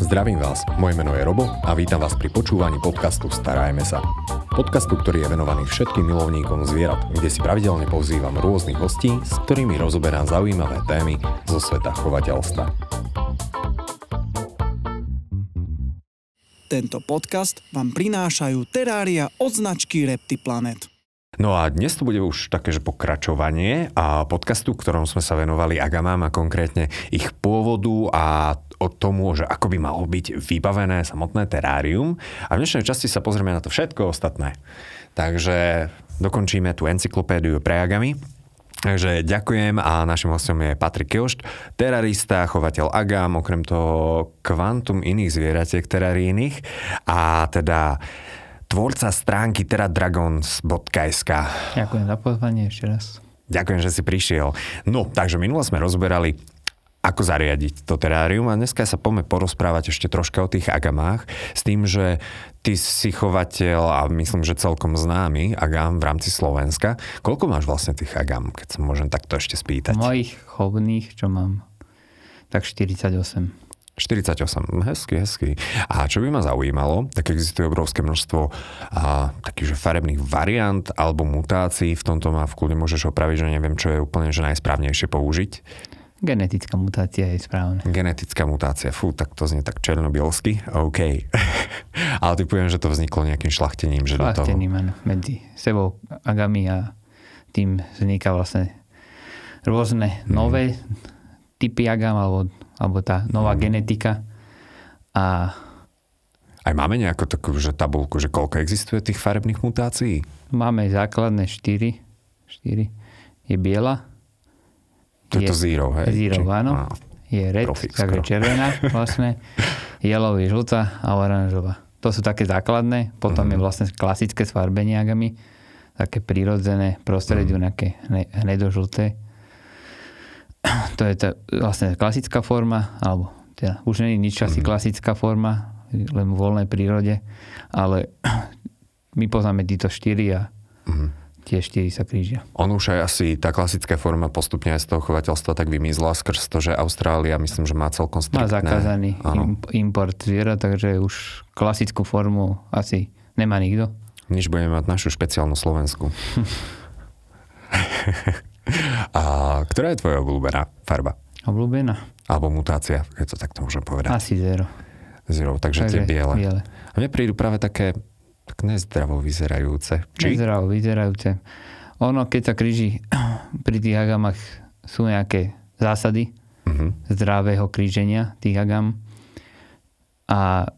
Zdravím vás, moje meno je Robo a vítam vás pri počúvaní podcastu Starajme sa. Podcastu, ktorý je venovaný všetkým milovníkom zvierat, kde si pravidelne pozývam rôznych hostí, s ktorými rozoberám zaujímavé témy zo sveta chovateľstva. Tento podcast vám prinášajú terária od značky Reptiplanet. No a dnes to bude už také, pokračovanie a podcastu, ktorom sme sa venovali agamám a konkrétne ich pôvodu a o tomu, že ako by malo byť vybavené samotné terárium. A v dnešnej časti sa pozrieme na to všetko ostatné. Takže dokončíme tú encyklopédiu pre agamy. Takže ďakujem a našim hostom je Patrik Jošt, terarista, chovateľ agam, okrem toho kvantum iných zvieratiek terarijných a teda tvorca stránky teradragons.sk. Ďakujem za pozvanie ešte raz. Ďakujem, že si prišiel. No, takže minule sme rozberali ako zariadiť to terárium a dneska sa poďme porozprávať ešte troška o tých agamách s tým, že ty si chovateľ a myslím, že celkom známy agam v rámci Slovenska. Koľko máš vlastne tých agam, keď sa môžem takto ešte spýtať? Mojich chovných, čo mám, tak 48. 48, hezky, hezky. A čo by ma zaujímalo, tak existuje obrovské množstvo a, takých že farebných variant alebo mutácií, v tomto ma v kľude môžeš opraviť, že neviem, čo je úplne že najsprávnejšie použiť. Genetická mutácia je správne. Genetická mutácia, fú, tak to znie tak černobielsky, OK. Ale ty poviem, že to vzniklo nejakým šlachtením, že šlachtením, do toho... áno, medzi sebou agami a tým vzniká vlastne rôzne hmm. nové typy agam alebo alebo tá nová mm. genetika. A aj máme nejakú takú že tabulku, že koľko existuje tých farebných mutácií? Máme základné 4. 4. Je biela. To je, to zero, hej? Zero, Či... áno. Á, je red, takže červená vlastne. Yellow je žltá a oranžová. To sú také základné. Potom mm. je vlastne klasické sfarbenie agami. Také prírodzené prostredie, mm. nejaké hnedožlté to je tá vlastne klasická forma, alebo teda už nie je nič asi mm-hmm. klasická forma, len v voľnej prírode, ale my poznáme títo štyri a mm-hmm. tie štyri sa krížia. On už aj asi, tá klasická forma postupne aj z toho chovateľstva tak vymizla skrz to, že Austrália myslím, že má celkom striktné. Má zakázaný ano. import zviera, takže už klasickú formu asi nemá nikto. Nič budeme mať našu špeciálnu Slovensku. A ktorá je tvoja obľúbená farba? Obľúbená? Alebo mutácia, keď to takto môžem povedať. Asi zero. Zero, takže, takže tie biele. biele. A mne prídu práve také tak nezdravo vyzerajúce. Či? Nezdravo vyzerajúce. Ono, keď sa kríži pri tých agamach sú nejaké zásady uh-huh. zdravého kríženia tých agam. A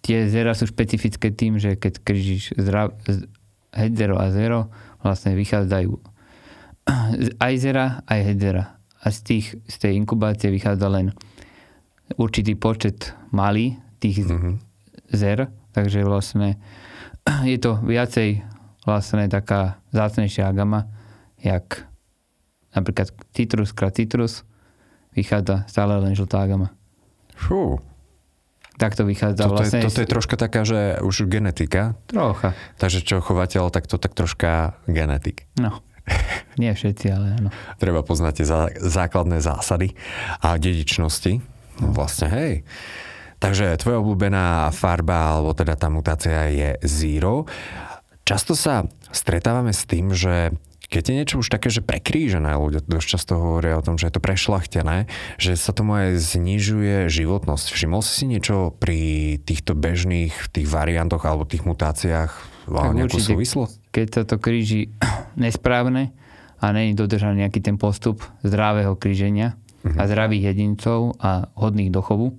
tie zera sú špecifické tým, že keď krížiš zdrav, head zero a zero, vlastne vychádzajú aj zera, aj hedera. A z, tých, z tej inkubácie vychádza len určitý počet malý tých mm-hmm. zer, takže vlastne je to viacej vlastne taká zácnejšia agama, jak napríklad citrus krát citrus, vychádza stále len žltá agama. Fú. Tak to vychádza toto vlastne. Je, toto je troška taká, že už genetika. Trocha. Takže čo chovateľ, tak to tak troška genetik. No. Nie všetci, ale áno. Treba poznať tie základné zásady a dedičnosti. No vlastne, hej. Takže tvoja obľúbená farba, alebo teda tá mutácia je zero. Často sa stretávame s tým, že keď je niečo už také, že prekrížené, ľudia dosť často hovoria o tom, že je to prešlachtené, že sa tomu aj znižuje životnosť. Všimol si si niečo pri týchto bežných tých variantoch alebo tých mutáciách tak nejakú určite, súvislosť? Keď sa to kríži nesprávne a není dodržaný nejaký ten postup zdravého kríženia uh-huh. a zdravých jedincov a hodných dochovu,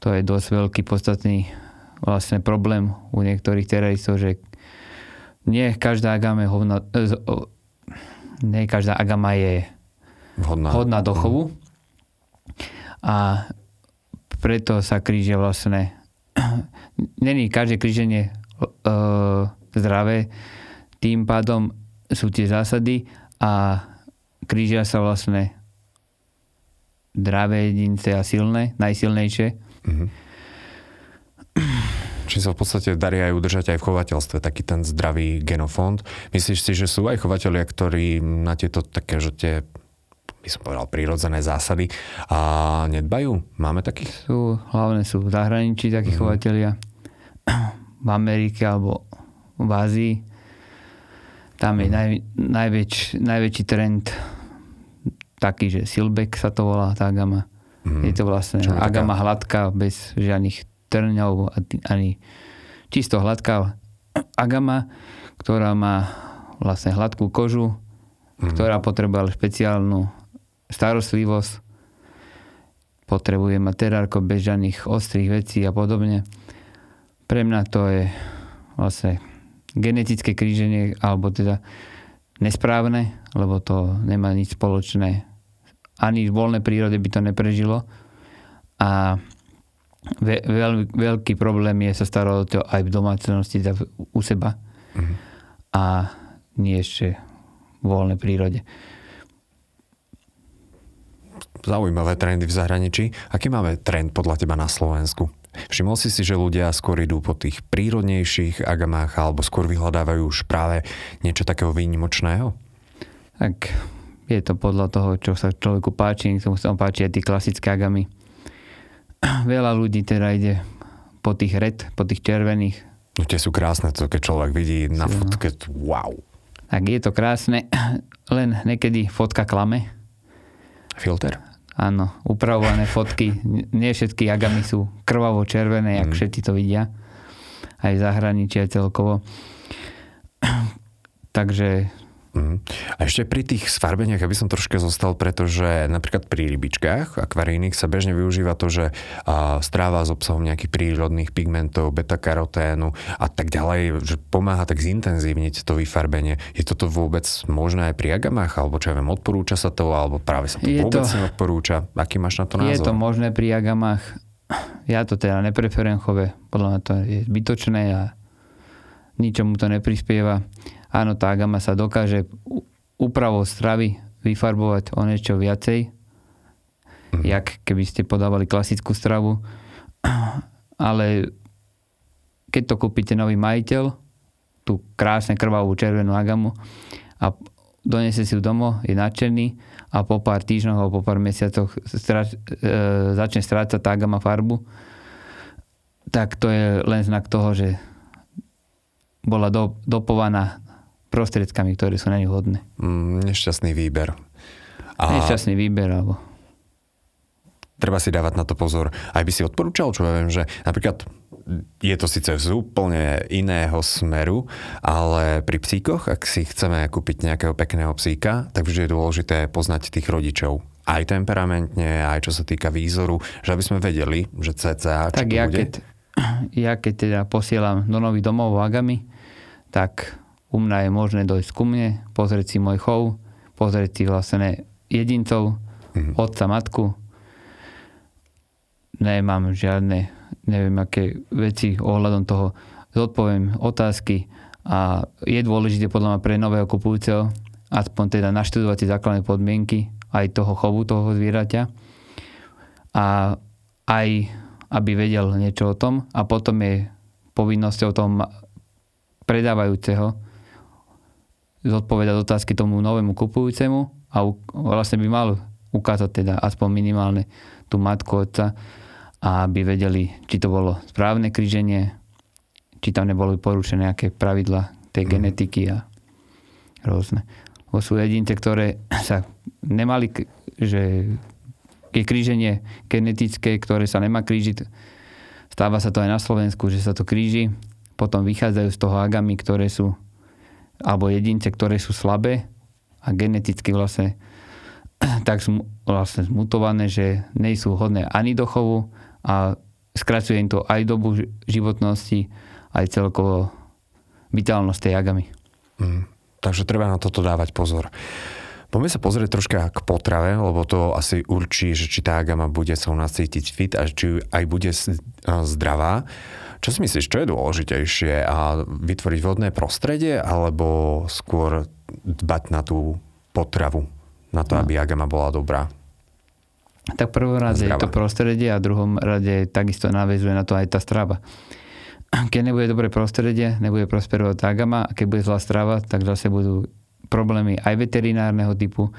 to je dosť veľký podstatný vlastne problém u niektorých teraristov, že nie každá agama je hovna, nie každá agama je hodná, hodná dochovu. A preto sa kríže vlastne není každé kríženie uh, zdravé. Tým pádom sú tie zásady a krížia sa vlastne zdravé jedince a silné, najsilnejšie. Mm-hmm. Či sa v podstate darí aj udržať aj v chovateľstve taký ten zdravý genofond. Myslíš si, že sú aj chovateľia, ktorí na tieto také, že tie by som povedal, prírodzené zásady a nedbajú? Máme takých? Sú, hlavne sú v zahraničí takí mm. chovateľia. V Amerike alebo v Ázii. Tam je naj, najväč, najväčší trend taký, že silbek sa to volá, tá agama. Mm. Je to vlastne Čo agama taká? hladká, bez žiadnych trňov, ani čisto hladká agama, ktorá má vlastne hladkú kožu, mm. ktorá potrebuje špeciálnu starostlivosť, potrebuje mať terárko bez žiadnych ostrých vecí a podobne. Pre mňa to je vlastne genetické kríženie, alebo teda nesprávne, lebo to nemá nič spoločné. Ani v voľnej prírode by to neprežilo. A ve, veľ, veľký problém je sa starať o to aj v domácnosti, teda u seba. Mm-hmm. A nie ešte v voľnej prírode. Zaujímavé trendy v zahraničí. Aký máme trend podľa teba na Slovensku? Všimol si si, že ľudia skôr idú po tých prírodnejších agamách alebo skôr vyhľadávajú už práve niečo takého výnimočného? Tak je to podľa toho, čo sa človeku páči. Tomu sa páči aj tí klasické agamy. Veľa ľudí teda ide po tých red, po tých červených. No tie sú krásne, to keď človek vidí na sú, fotke, wow. Tak je to krásne, len niekedy fotka klame. Filter? Áno, upravované fotky. Nie všetky agamy sú krvavo červené, jak mm. všetci to vidia. Aj v zahraničí, aj celkovo. Takže Mm. A ešte pri tých sfarbeniach, aby som troška zostal, pretože napríklad pri rybičkách akvarijných sa bežne využíva to, že stráva s obsahom nejakých prírodných pigmentov, beta-karoténu a tak ďalej, že pomáha tak zintenzívniť to vyfarbenie. Je toto vôbec možné aj pri agamách, alebo čo ja viem, odporúča sa to, alebo práve sa to je vôbec to, neodporúča? Aký máš na to názor? Je to možné pri agamách. Ja to teda nepreferujem chove. Podľa mňa to je zbytočné a ničomu to neprispieva áno, tá agama sa dokáže úpravou stravy vyfarbovať o niečo viacej, mm. jak keby ste podávali klasickú stravu. Ale keď to kúpite nový majiteľ, tú krásne krvavú červenú agamu a donese si ju domov, je nadšený a po pár týždňoch alebo po pár mesiacoch strač, e, začne strácať tá agama farbu, tak to je len znak toho, že bola do, dopovaná prostriedkami, ktoré sú na ňu hodné. Mm, nešťastný výber. A... Nešťastný výber, alebo... Treba si dávať na to pozor. Aj by si odporúčal, čo ja viem, že napríklad je to síce z úplne iného smeru, ale pri psíkoch, ak si chceme kúpiť nejakého pekného psíka, tak vždy je dôležité poznať tých rodičov. Aj temperamentne, aj čo sa týka výzoru, že aby sme vedeli, že CCA čo tak ja bude. Keď, ja keď teda posielam do nových domov vagami, tak u mňa je možné dojsť ku mne, pozrieť si môj chov, pozrieť si vlastne jedincov, mm-hmm. otca, matku. Nemám žiadne, neviem aké veci ohľadom toho. Zodpoviem otázky a je dôležité podľa mňa pre nového kupujúceho aspoň teda naštudovať si základné podmienky aj toho chovu toho zvieraťa a aj aby vedel niečo o tom a potom je povinnosťou tom predávajúceho zodpovedať otázky tomu novému kupujúcemu a vlastne by mal ukázať teda aspoň minimálne tú matku otca aby vedeli, či to bolo správne kríženie, či tam neboli porušené nejaké pravidla tej mm. genetiky a rôzne. Bo sú jedince, ktoré sa nemali, že je kríženie genetické, ktoré sa nemá krížiť. Stáva sa to aj na Slovensku, že sa to kríži. Potom vychádzajú z toho agamy, ktoré sú alebo jedince, ktoré sú slabé a geneticky vlastne tak sú vlastne zmutované, že nie sú hodné ani do chovu a skracuje im to aj dobu životnosti, aj celkovo vitálnosť tej agamy. Mm, takže treba na toto dávať pozor. Poďme sa pozrieť troška k potrave, lebo to asi určí, že či tá agama bude sa u nás cítiť fit a či aj bude zdravá. Čo si myslíš, čo je dôležitejšie? A vytvoriť vodné prostredie alebo skôr dbať na tú potravu? Na to, no. aby agama bola dobrá? Tak prvom rade je to prostredie a druhom rade takisto navezuje na to aj tá strava. Keď nebude dobré prostredie, nebude prosperovať agama a keď bude zlá strava, tak zase budú problémy aj veterinárneho typu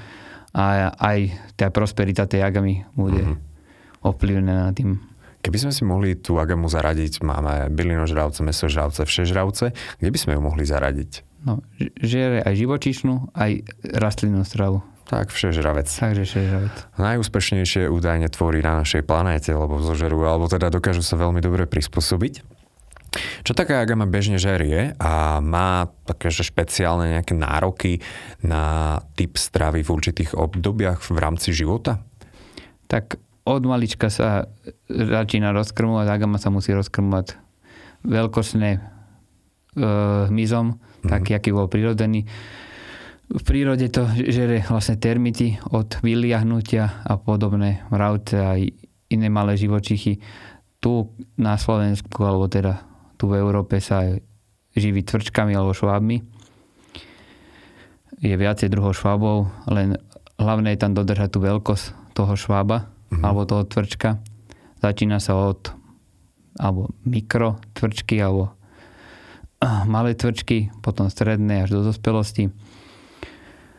a aj tá prosperita tej agamy bude mm-hmm. ovplyvnená tým. Keby sme si mohli tú agamu zaradiť, máme bylinožravce, mesožravce, všežravce, kde by sme ju mohli zaradiť? No, žere aj živočíšnu, aj rastlinnú stravu. Tak, všežravec. Takže všežravec. Najúspešnejšie údajne tvorí na našej planéte, lebo zožerujú, alebo teda dokážu sa veľmi dobre prispôsobiť. Čo taká agama bežne žerie a má také, že špeciálne nejaké nároky na typ stravy v určitých obdobiach v rámci života? Tak od malička sa začína rozkrmovať, agama sa musí rozkrmovať veľkosne e, hmyzom, mm-hmm. taký, aký bol prirodzený. V prírode to žere vlastne termity od vyliahnutia a podobné mravce a iné malé živočichy. Tu na Slovensku, alebo teda tu v Európe sa živí tvrčkami alebo švábmi. Je viacej druhov švábov, len hlavné je tam dodržať tú veľkosť toho švába mm-hmm. alebo toho tvrčka. Začína sa od alebo mikro tvrčky alebo malé tvrčky, potom stredné až do dospelosti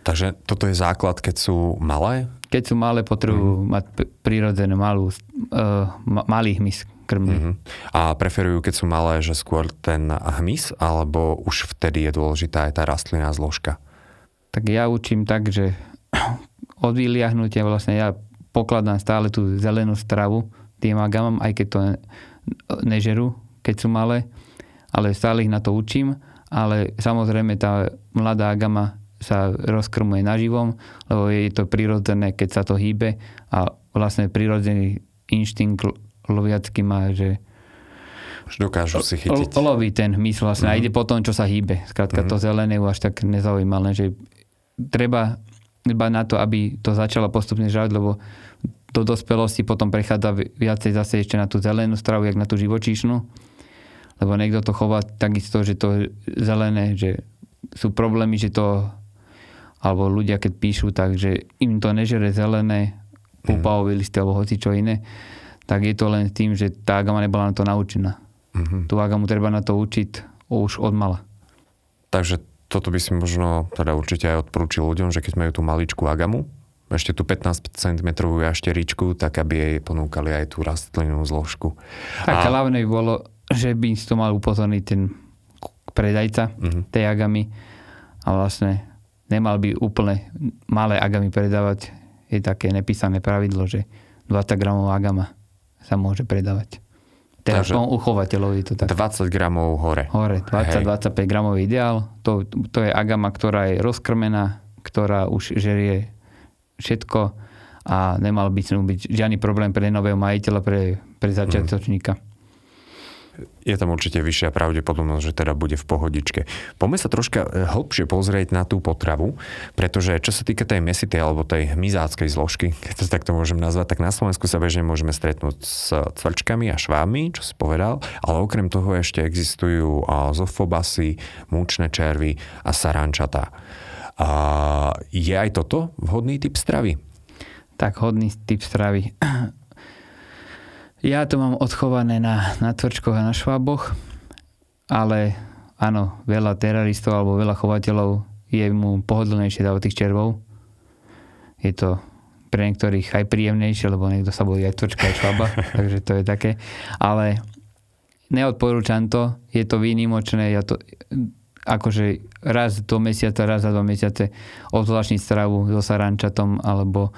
Takže toto je základ, keď sú malé? Keď sú malé, potrebujú mm. mať prírodzené malú, uh, malý hmyz krmný. Mm-hmm. A preferujú, keď sú malé, že skôr ten hmyz, alebo už vtedy je dôležitá aj tá rastlinná zložka? Tak ja učím tak, že od vyliahnutia vlastne ja pokladám stále tú zelenú stravu tým agamám, aj keď to nežerú, keď sú malé, ale stále ich na to učím, ale samozrejme tá mladá agama sa rozkrmuje naživom, lebo je to prirodzené, keď sa to hýbe a vlastne prirodzený inštinkt loviacky má, že už dokážu si chytiť. Loví ten hmyz vlastne mm-hmm. a mhm. ide po tom, čo sa hýbe. Skrátka mm-hmm. to zelené až tak nezaujíma, len že treba iba na to, aby to začalo postupne žrať, lebo do dospelosti potom prechádza viacej zase ešte na tú zelenú stravu, jak na tú živočíšnu. Lebo niekto to chová takisto, že to zelené, že sú problémy, že to alebo ľudia, keď píšu tak, že im to nežere zelené, púpavové mhm. listy alebo hoci čo iné, tak je to len tým, že tá agama nebola na to naučená. Mm-hmm. Tú agamu treba na to učiť už od mala. Takže toto by si možno teda určite aj odporúčil ľuďom, že keď majú tú maličku agamu, ešte tú 15 cm jašteričku, tak aby jej ponúkali aj tú rastlinnú zložku. Tak a... hlavne bolo, že by si to mal upozorniť ten predajca mm-hmm. tej agamy a vlastne nemal by úplne malé agamy predávať. Je také nepísané pravidlo, že 20 gramov agama sa môže predávať. Teda Takže uchovateľov je to tak. 20 gramov hore. Hore, 20-25 gramov je ideál. To, to je agama, ktorá je rozkrmená, ktorá už žerie všetko a nemal by byť žiadny problém pre nového majiteľa, pre, pre začiatočníka. Mm je tam určite vyššia pravdepodobnosť, že teda bude v pohodičke. Poďme sa troška e, hlbšie pozrieť na tú potravu, pretože čo sa týka tej mesitej alebo tej hmyzáckej zložky, keď to takto môžem nazvať, tak na Slovensku sa bežne môžeme stretnúť s cvrčkami a švábmi, čo si povedal, ale okrem toho ešte existujú zofobasy, múčne červy a sarančatá. Je aj toto vhodný typ stravy? Tak, hodný typ stravy. Ja to mám odchované na, na tvrčkoch a na šváboch, ale áno, veľa teraristov alebo veľa chovateľov je mu pohodlnejšie dávať tých červov. Je to pre niektorých aj príjemnejšie, lebo niekto sa bojí aj tvrčka, aj švába, takže to je také. Ale neodporúčam to, je to výnimočné, ja to akože raz do mesiaca, raz za dva mesiace odvláčniť stravu so sarančatom alebo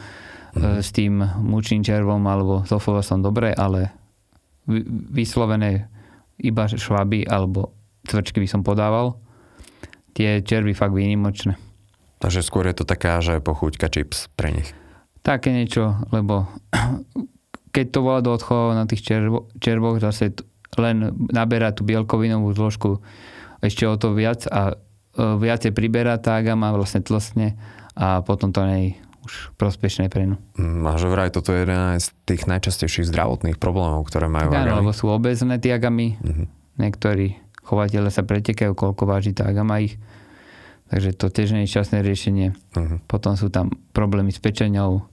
mm. s tým mučným červom alebo som dobre, ale vyslovené iba švaby alebo cvrčky by som podával. Tie červy fakt výnimočné. Takže skôr je to taká, že pochúťka chips pre nich. Také niečo, lebo keď to volá do odchova na tých červo, červoch, zase len naberá tú bielkovinovú zložku ešte o to viac a e, viacej priberá tá agama, vlastne tlstne a potom to nej už prospešné pre ňu. Mm, a že vraj toto je jeden z tých najčastejších zdravotných problémov, ktoré majú Áno, lebo sú obezné tie agamy. Mm-hmm. Niektorí chovateľe sa pretekajú, koľko váži tá agama ich. Takže to tiež nie je časné riešenie. Mm-hmm. Potom sú tam problémy s pečenou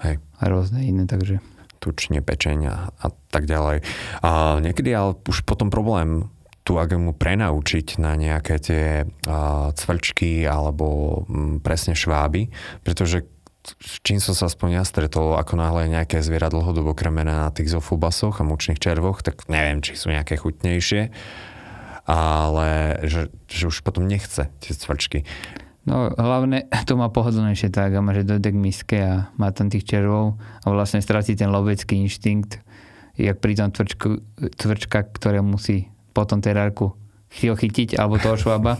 Hej. a rôzne iné, takže tučne, pečenia a tak ďalej. A niekedy ale už potom problém tú agamu prenaučiť na nejaké tie uh, cvrčky alebo um, presne šváby, pretože s čím som sa aspoň ja stretol, ako náhle nejaké zviera dlhodobo kremené na tých zofubasoch a mučných červoch, tak neviem, či sú nejaké chutnejšie, ale že, že už potom nechce tie cvrčky. No hlavne to má pohodlnejšie tak, a má, že dojde k miske a má tam tých červov a vlastne stratí ten lovecký inštinkt, jak pri tom tvrčku, tvrčka, ktoré musí potom terárku ho chytiť, alebo toho švába.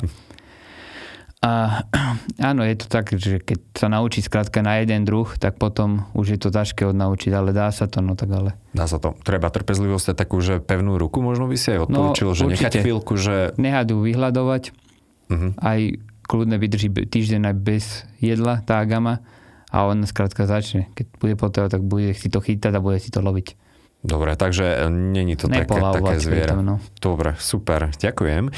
A áno, je to tak, že keď sa naučí skrátka na jeden druh, tak potom už je to ťažké odnaučiť, ale dá sa to, no tak ale. Dá sa to. Treba trpezlivosť a takú, že pevnú ruku možno by si aj odporúčil, no, že určite. nechať chvíľku, že... Nehať ju vyhľadovať, uh-huh. aj kľudne vydrží týždeň aj bez jedla, tá agama a on skrátka začne. Keď bude potrebovať, tak bude si to chytať a bude si to loviť. Dobre, takže není to také, také zviera. No. Dobre, super, ďakujem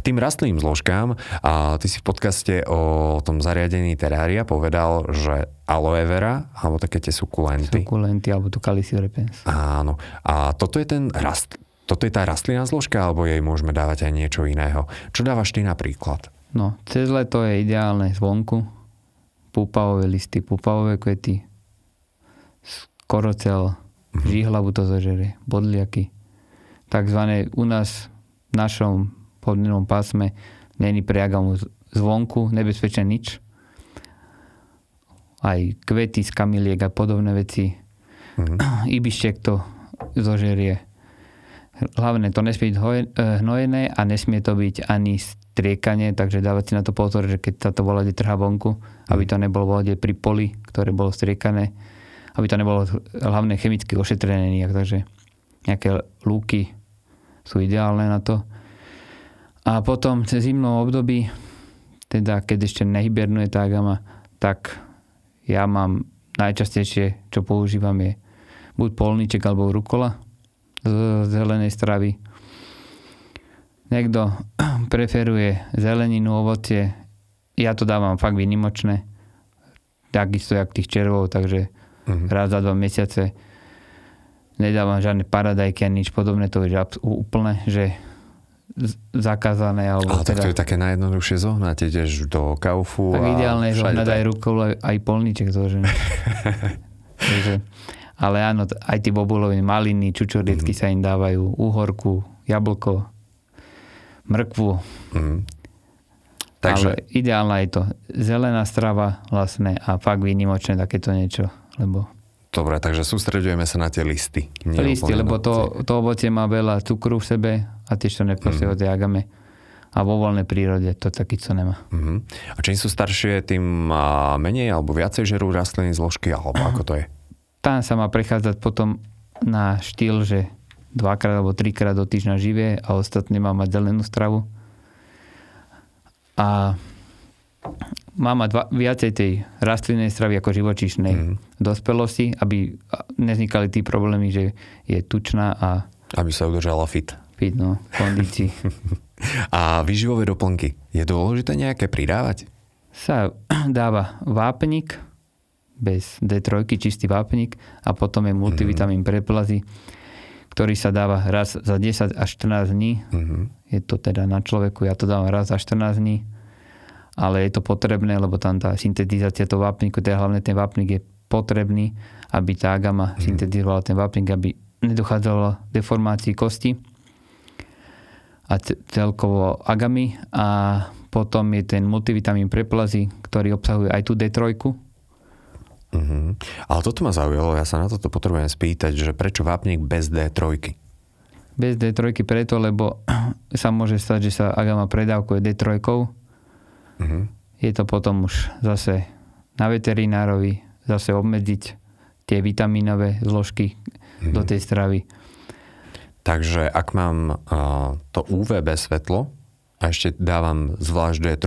tým rastlým zložkám, a ty si v podcaste o tom zariadení terária povedal, že aloe vera, alebo také tie sukulenty. Sukulenty, alebo to calyx repens. Áno. A toto je ten rast, toto je tá rastlinná zložka, alebo jej môžeme dávať aj niečo iného. Čo dávaš ty napríklad? No, cez leto je ideálne zvonku. Púpavové listy, púpavové kvety, korocel, mm-hmm. žihlavu to zožerie, bodliaky. Takzvané u nás v našom podnebnom pásme není pre agamu zvonku nebezpečné nič. Aj kvety z kamiliek a podobné veci. Mm-hmm. Ibištek to zožerie. Hlavne to nesmie byť eh, hnojené a nesmie to byť ani striekanie, takže dávať si na to pozor, že keď sa to volade trhá vonku, aby to nebolo volade pri poli, ktoré bolo striekané, aby to nebolo hlavne chemicky ošetrené nejak, takže nejaké lúky sú ideálne na to. A potom cez zimnom období, teda keď ešte nehybernuje tá gama, tak ja mám najčastejšie, čo používam je buď polníček alebo rukola z zelenej stravy. Niekto preferuje zeleninu, ovocie. Ja to dávam fakt vynimočné. Takisto jak tých červov, takže uh-huh. raz za dva mesiace nedávam žiadne paradajky a nič podobné. To je úplne, že zakázané. Alebo Ale teda... tak to je také najjednoduchšie zohnať, ideš do kaufu tak a ideálne je zohnať aj rukou, aj polníček zložený. Takže, ale áno, aj tie bobuloviny, maliny, čučoriedky mm-hmm. sa im dávajú, úhorku, jablko, mrkvu. Mm-hmm. Takže... Ale ideálna je to zelená strava vlastne a fakt výnimočné takéto niečo, lebo Dobre, takže sústredujeme sa na tie listy. listy, lebo to, to ovocie má veľa cukru v sebe a tiež to neproste mm. od agame. A vo voľnej prírode to taký, co nemá. Mm-hmm. A čím sú staršie, tým menej alebo viacej žerú rastliny zložky, alebo ako to je? Tam sa má prechádzať potom na štýl, že dvakrát alebo trikrát do týždňa živé a ostatné má mať zelenú stravu. A má mať viacej tej rastlinnej stravy ako živočíšnej mm. dospelosti, aby neznikali tí problémy, že je tučná a... Aby sa udržala fit. Fit, no, kondícii. a výživové doplnky, je dôležité nejaké pridávať? Sa dáva vápnik, bez D3, čistý vápnik a potom je multivitamín mm. preplazy, ktorý sa dáva raz za 10 až 14 dní. Mm-hmm. Je to teda na človeku, ja to dávam raz za 14 dní ale je to potrebné, lebo tam tá syntetizácia toho vápniku, teda hlavne ten vápnik je potrebný, aby tá agama mm. syntetizovala ten vápnik, aby nedochádzalo deformácii kosti a celkovo agamy a potom je ten multivitamín preplazy, ktorý obsahuje aj tú D3. Mm-hmm. Ale toto ma zaujalo, ja sa na toto potrebujem spýtať, že prečo vápnik bez D3? Bez D3 preto, lebo sa môže stať, že sa agama predávkuje D3 Uh-huh. Je to potom už zase na veterinárovi zase obmedziť tie vitamínové zložky uh-huh. do tej stravy. Takže ak mám uh, to UVB svetlo a ešte dávam zvlášť D3.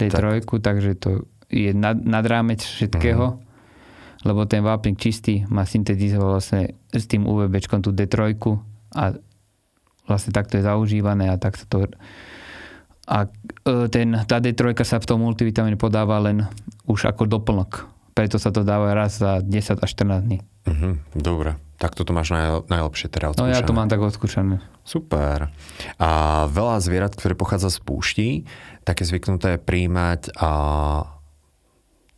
D3, tak... takže to je nad, nad rámec všetkého, uh-huh. lebo ten vápnik čistý má syntetizovať vlastne s tým UVB tú D3 a vlastne takto je zaužívané a tak sa to a e, ten, tá D3 sa v tom multivitamíne podáva len už ako doplnok. Preto sa to dáva raz za 10 až 14 dní. Uh-huh, dobre. Tak toto máš naj, najlepšie teda odskúšané. No ja to mám tak odskúšané. Super. A veľa zvierat, ktoré pochádza z púští, také zvyknuté príjmať a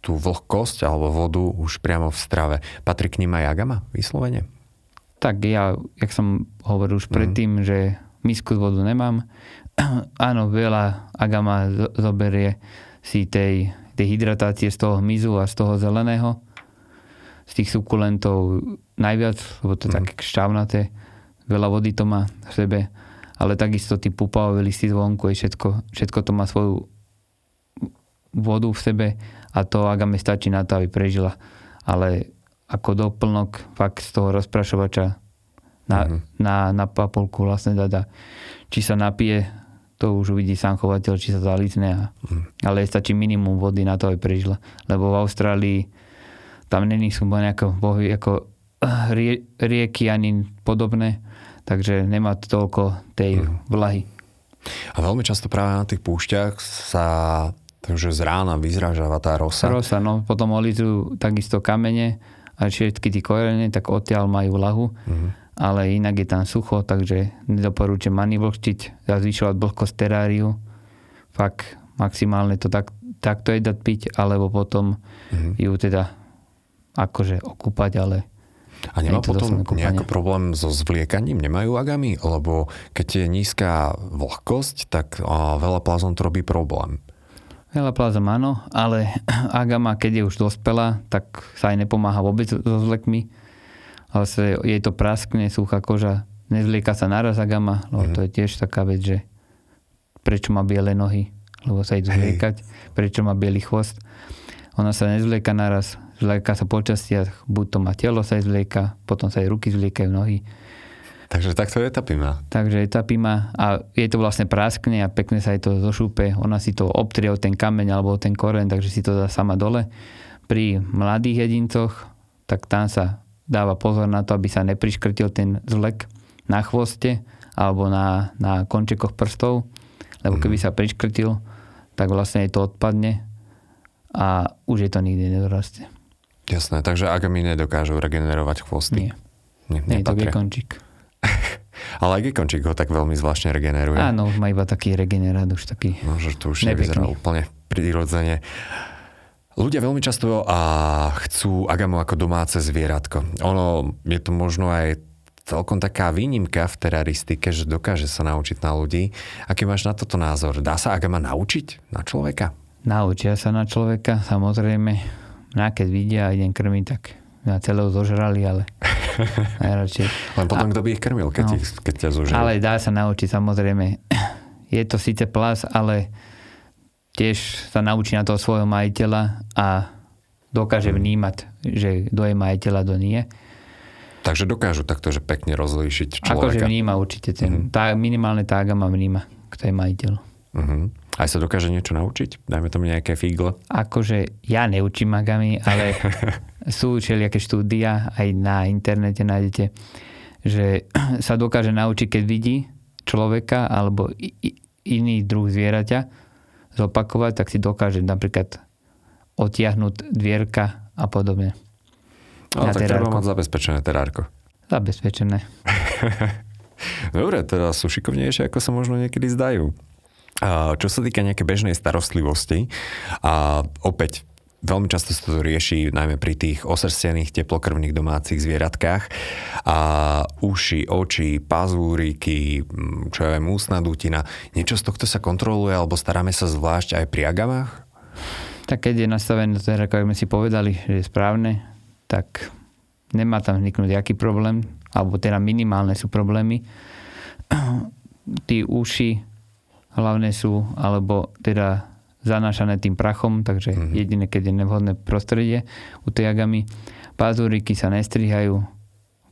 tú vlhkosť alebo vodu už priamo v strave. Patrí k ním aj agama vyslovene? Tak ja, jak som hovoril už predtým, mm. že misku z vodu nemám. Áno, veľa agama zoberie si tej, tej hydratácie z toho hmyzu a z toho zeleného. Z tých sukulentov najviac, lebo to je mm. také šťavnaté. Veľa vody to má v sebe. Ale takisto tí pupavové listy zvonku, je všetko, všetko to má svoju vodu v sebe a to agame stačí na to, aby prežila. Ale ako doplnok fakt z toho rozprašovača na, uh-huh. na, na papulku vlastne dada. Či sa napije, to už uvidí sám chovateľ, či sa zalícne. A, uh-huh. Ale stačí minimum vody na to, aby prežila. Lebo v Austrálii tam není sú nejaké bohy, ako eh, rie, rieky ani podobné, takže nemá to toľko tej uh-huh. vlahy. A veľmi často práve na tých púšťach sa takže z rána vyzrážava tá rosa. Rosa, no potom olizujú takisto kamene a všetky tie korene, tak odtiaľ majú lahu. Uh-huh. Ale inak je tam sucho, takže nedoporúčam ani vlhčiť, zvyšovať vlhkosť teráriu. Fakt maximálne to tak, takto je dať piť, alebo potom uh-huh. ju teda akože okúpať, ale a nemá potom nejaký problém so zvliekaním? Nemajú agami? Lebo keď je nízka vlhkosť, tak veľa plazom to robí problém. Veľa plázom áno, ale agama, keď je už dospelá, tak sa aj nepomáha vôbec so zlekmi. Ale sa, jej to praskne, suchá koža, nezvlieka sa naraz agama, lebo mm. to je tiež taká vec, že prečo má biele nohy, lebo sa idú zliekať, prečo má biely chvost. Ona sa nezvlieka naraz, zvlieka sa po častiach, buď to má telo sa zvlieka, potom sa aj ruky zvliekajú, nohy. Takže takto etapy má. Takže etapy má a je to vlastne praskne a pekne sa aj to zošúpe. Ona si to obtrie o ten kameň alebo o ten koreň, takže si to dá sama dole. Pri mladých jedincoch, tak tam sa dáva pozor na to, aby sa nepriškrtil ten zlek na chvoste alebo na, na končekoch prstov, lebo keby mhm. sa priškrtil, tak vlastne to odpadne a už je to nikdy nedorastie. Jasné, takže agami nedokážu regenerovať chvosty. Nie. Nie, Nie to je končík. Ale aj Gekončík ho tak veľmi zvláštne regeneruje. Áno, má iba taký regenerát, už taký No, že to už nevyzerá úplne prirodzene. Ľudia veľmi často a chcú agamu ako domáce zvieratko. Ono je to možno aj celkom taká výnimka v teraristike, že dokáže sa naučiť na ľudí. Aký máš na toto názor? Dá sa agama naučiť na človeka? Naučia sa na človeka, samozrejme. Na keď vidia a idem krmiť, tak na celého zožrali, ale Najradšej. Len potom a, kto by ich krmil, keď, no, ich, keď ťa zožil. Ale dá sa naučiť, samozrejme. Je to síce plas, ale tiež sa naučí na toho svojho majiteľa a dokáže hmm. vnímať, že kto je majiteľ a kto nie. Takže dokážu takto, že pekne rozlíšiť človeka. Akože vníma určite. Ten, mm. tá, minimálne tá gama vníma, kto je majiteľ. Uh-huh. Aj sa dokáže niečo naučiť? Dajme tomu nejaké figle. Akože ja neučím magami, ale sú všelijaké štúdia, aj na internete nájdete, že sa dokáže naučiť, keď vidí človeka alebo iný druh zvieraťa zopakovať, tak si dokáže napríklad otiahnuť dvierka a podobne. No, tak terárko. treba mať zabezpečené terárko. Zabezpečené. Dobre, teda sú šikovnejšie, ako sa možno niekedy zdajú. Čo sa týka nejakej bežnej starostlivosti, a opäť Veľmi často sa to rieši najmä pri tých osrstených teplokrvných domácich zvieratkách. A uši, oči, pazúriky, čo ja viem, ústna dutina. Niečo z tohto sa kontroluje alebo staráme sa zvlášť aj pri agamách? Tak keď je nastavené to, ako sme si povedali, že je správne, tak nemá tam vzniknúť aký problém, alebo teda minimálne sú problémy. Tí uši hlavne sú, alebo teda zanášané tým prachom, takže mm-hmm. jediné, keď je nevhodné prostredie u tej agamy. Pazúriky sa nestrihajú,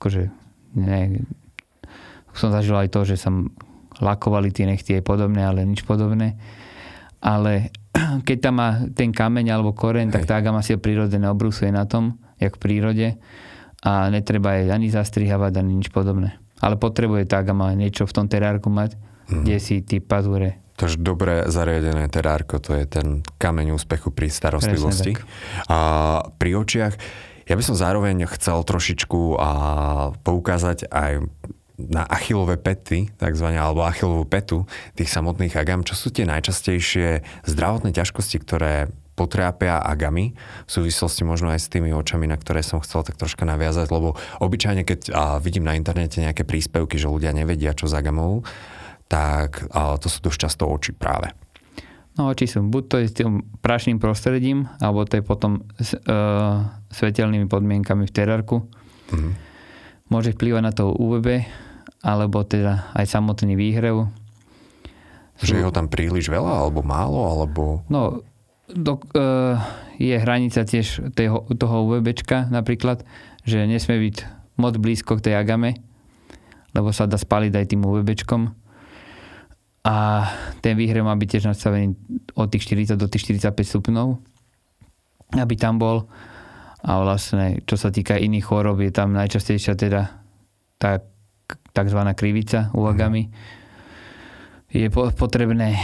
akože ne, som zažil aj to, že sa lakovali tie nechty aj podobné, ale nič podobné. Ale keď tam má ten kameň alebo koreň, tak tá agama si ho prirodzené obrusuje na tom, jak v prírode a netreba jej ani zastrihávať, ani nič podobné. Ale potrebuje tá agama niečo v tom terárku mať, mm-hmm. kde si tí pazúre Takže dobre zariadené terárko, to je ten kameň úspechu pri starostlivosti. A pri očiach, ja by som zároveň chcel trošičku a poukázať aj na achilové pety, takzvané, alebo achilovú petu tých samotných agam, čo sú tie najčastejšie zdravotné ťažkosti, ktoré potrápia agami v súvislosti možno aj s tými očami, na ktoré som chcel tak troška naviazať, lebo obyčajne, keď a, vidím na internete nejaké príspevky, že ľudia nevedia, čo s agamou, tak to sú dosť často oči práve. No oči sú buď to je s tým prašným prostredím, alebo to je potom s uh, svetelnými podmienkami v terárku. Mm-hmm. Môže vplývať na to UVB, alebo teda aj samotný výhrev. Že je ho tam príliš veľa, alebo málo, alebo... No, do, uh, je hranica tiež toho, toho UVBčka napríklad, že nesmie byť moc blízko k tej agame, lebo sa dá spaliť aj tým UVBčkom a ten výhre má byť tiež nastavený od tých 40 do tých 45 stupňov, aby tam bol. A vlastne, čo sa týka iných chorób, je tam najčastejšia teda tá tzv. krivica uvagami. Je potrebné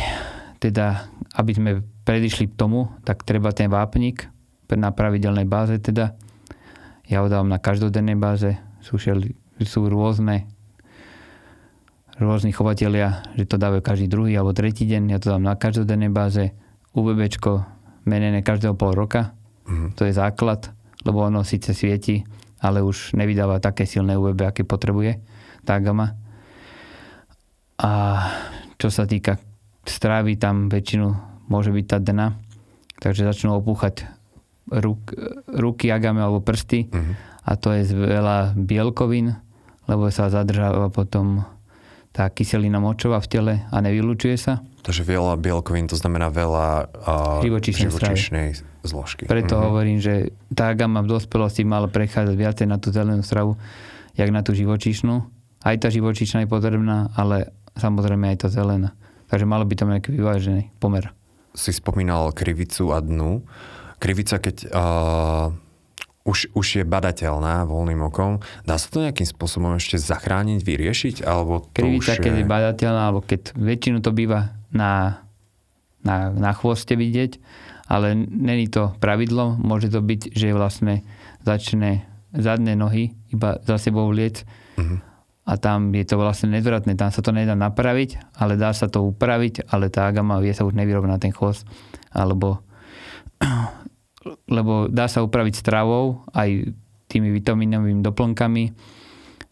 teda, aby sme predišli k tomu, tak treba ten vápnik na pravidelnej báze teda. Ja ho dávam na každodennej báze. Sú, sú rôzne rôzni chovatelia, že to dávajú každý druhý alebo tretí deň, ja to dám na každodennej báze, UVBčko menené každého pol roka, mm-hmm. to je základ, lebo ono síce svieti, ale už nevydáva také silné UVB, aké potrebuje tá gama. A čo sa týka strávy, tam väčšinu môže byť tá dna, takže začnú opúchať ruk, ruky, agame alebo prsty mm-hmm. a to je veľa bielkovín, lebo sa zadržáva potom tá kyselina močová v tele a nevylučuje sa. Takže veľa bielkovín, to znamená veľa uh, živočišnej, živočišnej zložky. Preto uh-huh. hovorím, že tá gama v dospelosti mala prechádzať viacej na tú zelenú stravu, jak na tú živočišnú. Aj tá živočišná je potrebná, ale samozrejme aj tá zelená. Takže malo by to nejaký vyvážený pomer. Si spomínal krivicu a dnu. Krivica, keď uh, už, už je badateľná voľným okom. Dá sa to nejakým spôsobom ešte zachrániť, vyriešiť? Alebo to Krivica, už keď je badateľná, alebo keď väčšinu to býva na, na, na chvoste vidieť, ale není to pravidlo. Môže to byť, že vlastne začne zadné nohy iba za sebou vliec uh-huh. a tam je to vlastne nezvratné. Tam sa to nedá napraviť, ale dá sa to upraviť, ale tá agama vie sa už nevyrovná ten chvost alebo lebo dá sa upraviť stravou aj tými vitaminovými doplnkami,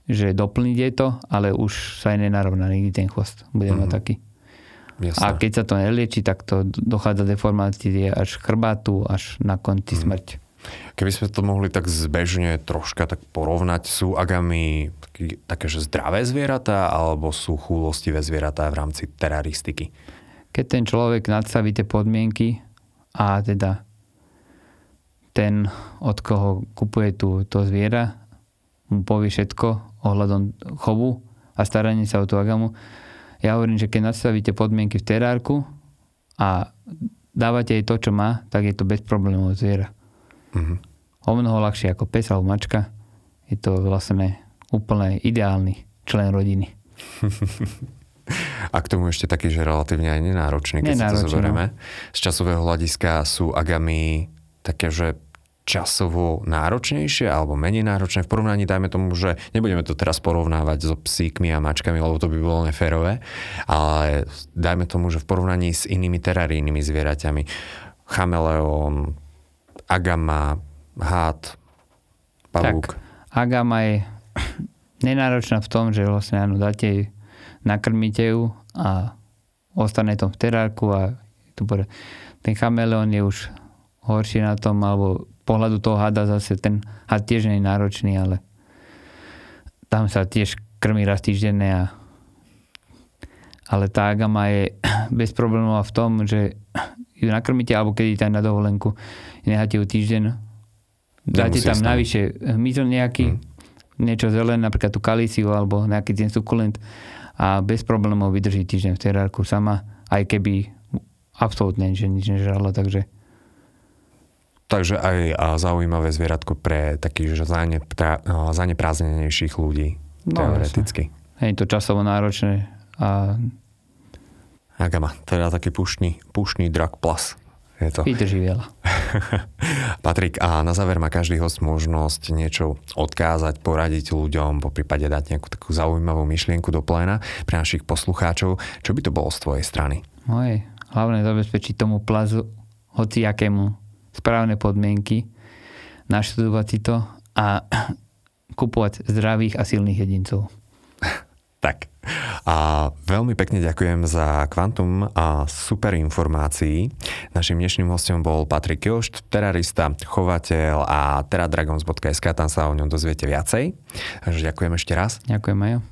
že doplniť je to, ale už sa aj nenarovná nikdy ten chvost. Bude mm-hmm. mať mhm. taký. Jasne. A keď sa to nelieči, tak to dochádza deformácie až chrbátu, až na konci mm. smrť. Keby sme to mohli tak zbežne troška tak porovnať, sú agami taký, také, že zdravé zvieratá alebo sú chúlostivé zvieratá v rámci teraristiky? Keď ten človek nadstaví tie podmienky a teda ten, od koho kupuje tú, to zviera, mu povie všetko ohľadom chovu a staranie sa o tú agamu. Ja hovorím, že keď nastavíte podmienky v terárku a dávate jej to, čo má, tak je to bez problémov zviera. Mm-hmm. O mnoho ľahšie ako pes alebo mačka. Je to vlastne úplne ideálny člen rodiny. A k tomu ešte taký, že relatívne aj nenáročný, keď nenáročný, sa to zoberieme. No. Z časového hľadiska sú agami také, že časovo náročnejšie alebo menej náročné v porovnaní, dajme tomu, že nebudeme to teraz porovnávať so psíkmi a mačkami, lebo to by bolo neférové, ale dajme tomu, že v porovnaní s inými terarijnými zvieraťami, chameleón, agama, hád, pavúk. Tak, agama je nenáročná v tom, že vlastne áno, dáte nakrmíte ju a ostane to v terárku a ten chameleón je už horší na tom, alebo pohľadu toho hada zase ten had tiež nie je náročný, ale tam sa tiež krmí raz týždenne a ale tá agama je bez problémov v tom, že ju nakrmíte alebo keď idete na dovolenku, necháte ju týždeň, dáte tam navyše hmyzl nejaký, hmm. niečo zelené, napríklad tú kalíciu alebo nejaký ten sukulent a bez problémov vydrží týždeň v terárku sama, aj keby absolútne že nič nežrala, takže Takže aj zaujímavé zvieratko pre takých že zaneprázdnenejších ľudí, no, teoreticky. Je to časovo náročné a... Agama, teda taký pušný, pušný drak plus. Je to. Vydrží veľa. Patrik, a na záver má každý host možnosť niečo odkázať, poradiť ľuďom, po prípade dať nejakú takú zaujímavú myšlienku do pléna pre našich poslucháčov. Čo by to bolo z tvojej strany? Moje hlavne zabezpečiť tomu plazu hociakému správne podmienky, naštudovať si to a kupovať zdravých a silných jedincov. Tak. A veľmi pekne ďakujem za kvantum a super informácií. Našim dnešným hostom bol Patrik Jošt, terarista, chovateľ a teradragons.sk, tam sa o ňom dozviete viacej. Takže ďakujem ešte raz. Ďakujem, Majo.